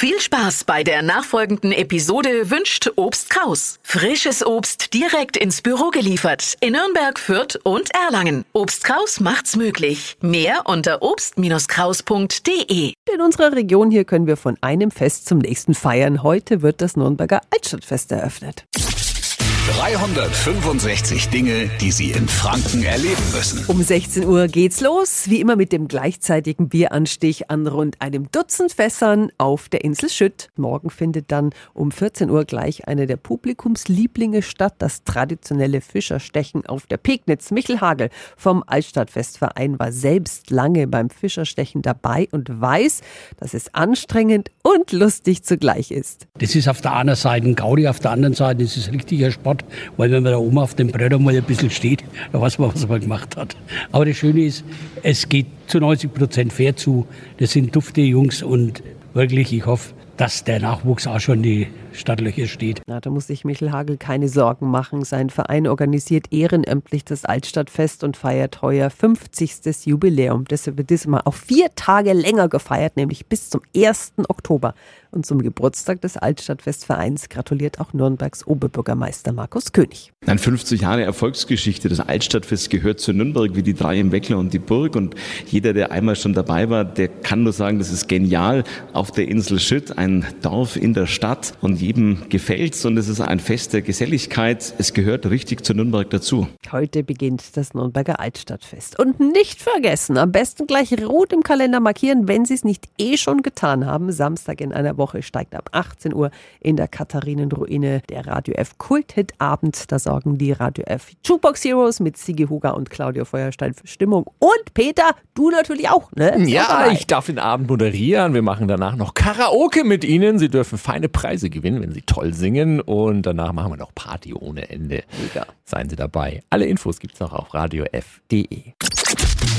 Viel Spaß bei der nachfolgenden Episode wünscht Obst Kraus. Frisches Obst direkt ins Büro geliefert in Nürnberg, Fürth und Erlangen. Obst Kraus macht's möglich. Mehr unter obst-kraus.de. In unserer Region hier können wir von einem Fest zum nächsten feiern. Heute wird das Nürnberger Altstadtfest eröffnet. 365 Dinge, die Sie in Franken erleben müssen. Um 16 Uhr geht's los, wie immer mit dem gleichzeitigen Bieranstich an rund einem Dutzend Fässern auf der Insel Schütt. Morgen findet dann um 14 Uhr gleich eine der Publikumslieblinge statt, das traditionelle Fischerstechen auf der Pegnitz. Michel Hagel vom Altstadtfestverein war selbst lange beim Fischerstechen dabei und weiß, dass es anstrengend und lustig zugleich ist. Das ist auf der einen Seite ein Gaudi, auf der anderen Seite ist es richtiger Sport, weil wenn man da oben auf dem Brett mal ein bisschen steht, da weiß man, was man gemacht hat. Aber das Schöne ist, es geht zu 90 Prozent fair zu. Das sind dufte Jungs und wirklich, ich hoffe, dass der Nachwuchs auch schon die Stadtlöcher steht. Na, da muss sich Michel Hagel keine Sorgen machen. Sein Verein organisiert ehrenamtlich das Altstadtfest und feiert heuer 50. Jubiläum. Deshalb wird diesmal auf vier Tage länger gefeiert, nämlich bis zum 1. Oktober. Und zum Geburtstag des Altstadtfestvereins gratuliert auch Nürnbergs Oberbürgermeister Markus König. Eine 50 Jahre Erfolgsgeschichte. Das Altstadtfest gehört zu Nürnberg wie die drei im Weckler und die Burg. Und jeder, der einmal schon dabei war, der kann nur sagen, das ist genial. Auf der Insel Schütt, ein Dorf in der Stadt. Und jedem gefällt's und es ist ein Fest der Geselligkeit. Es gehört richtig zu Nürnberg dazu. Heute beginnt das Nürnberger Altstadtfest. Und nicht vergessen, am besten gleich rot im Kalender markieren, wenn Sie es nicht eh schon getan haben. Samstag in einer Woche steigt ab 18 Uhr in der Katharinenruine der Radio F Kulthit Abend. Da sorgen die Radio F Jukebox Heroes mit Sigi Huger und Claudio Feuerstein für Stimmung. Und Peter, du natürlich auch, ne? Ja, ich darf den Abend moderieren. Wir machen danach noch Karaoke mit Ihnen. Sie dürfen feine Preise gewinnen, wenn Sie toll singen. Und danach machen wir noch Party ohne Ende. Mega. Seien Sie dabei. Alle Infos gibt's noch auf radiof.de.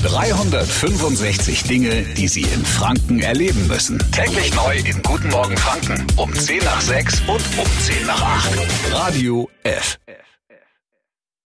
365 Dinge, die Sie in Franken erleben müssen. Täglich neu in Guten Morgen Franken um 10 nach 6 und um 10 nach 8. Radio F.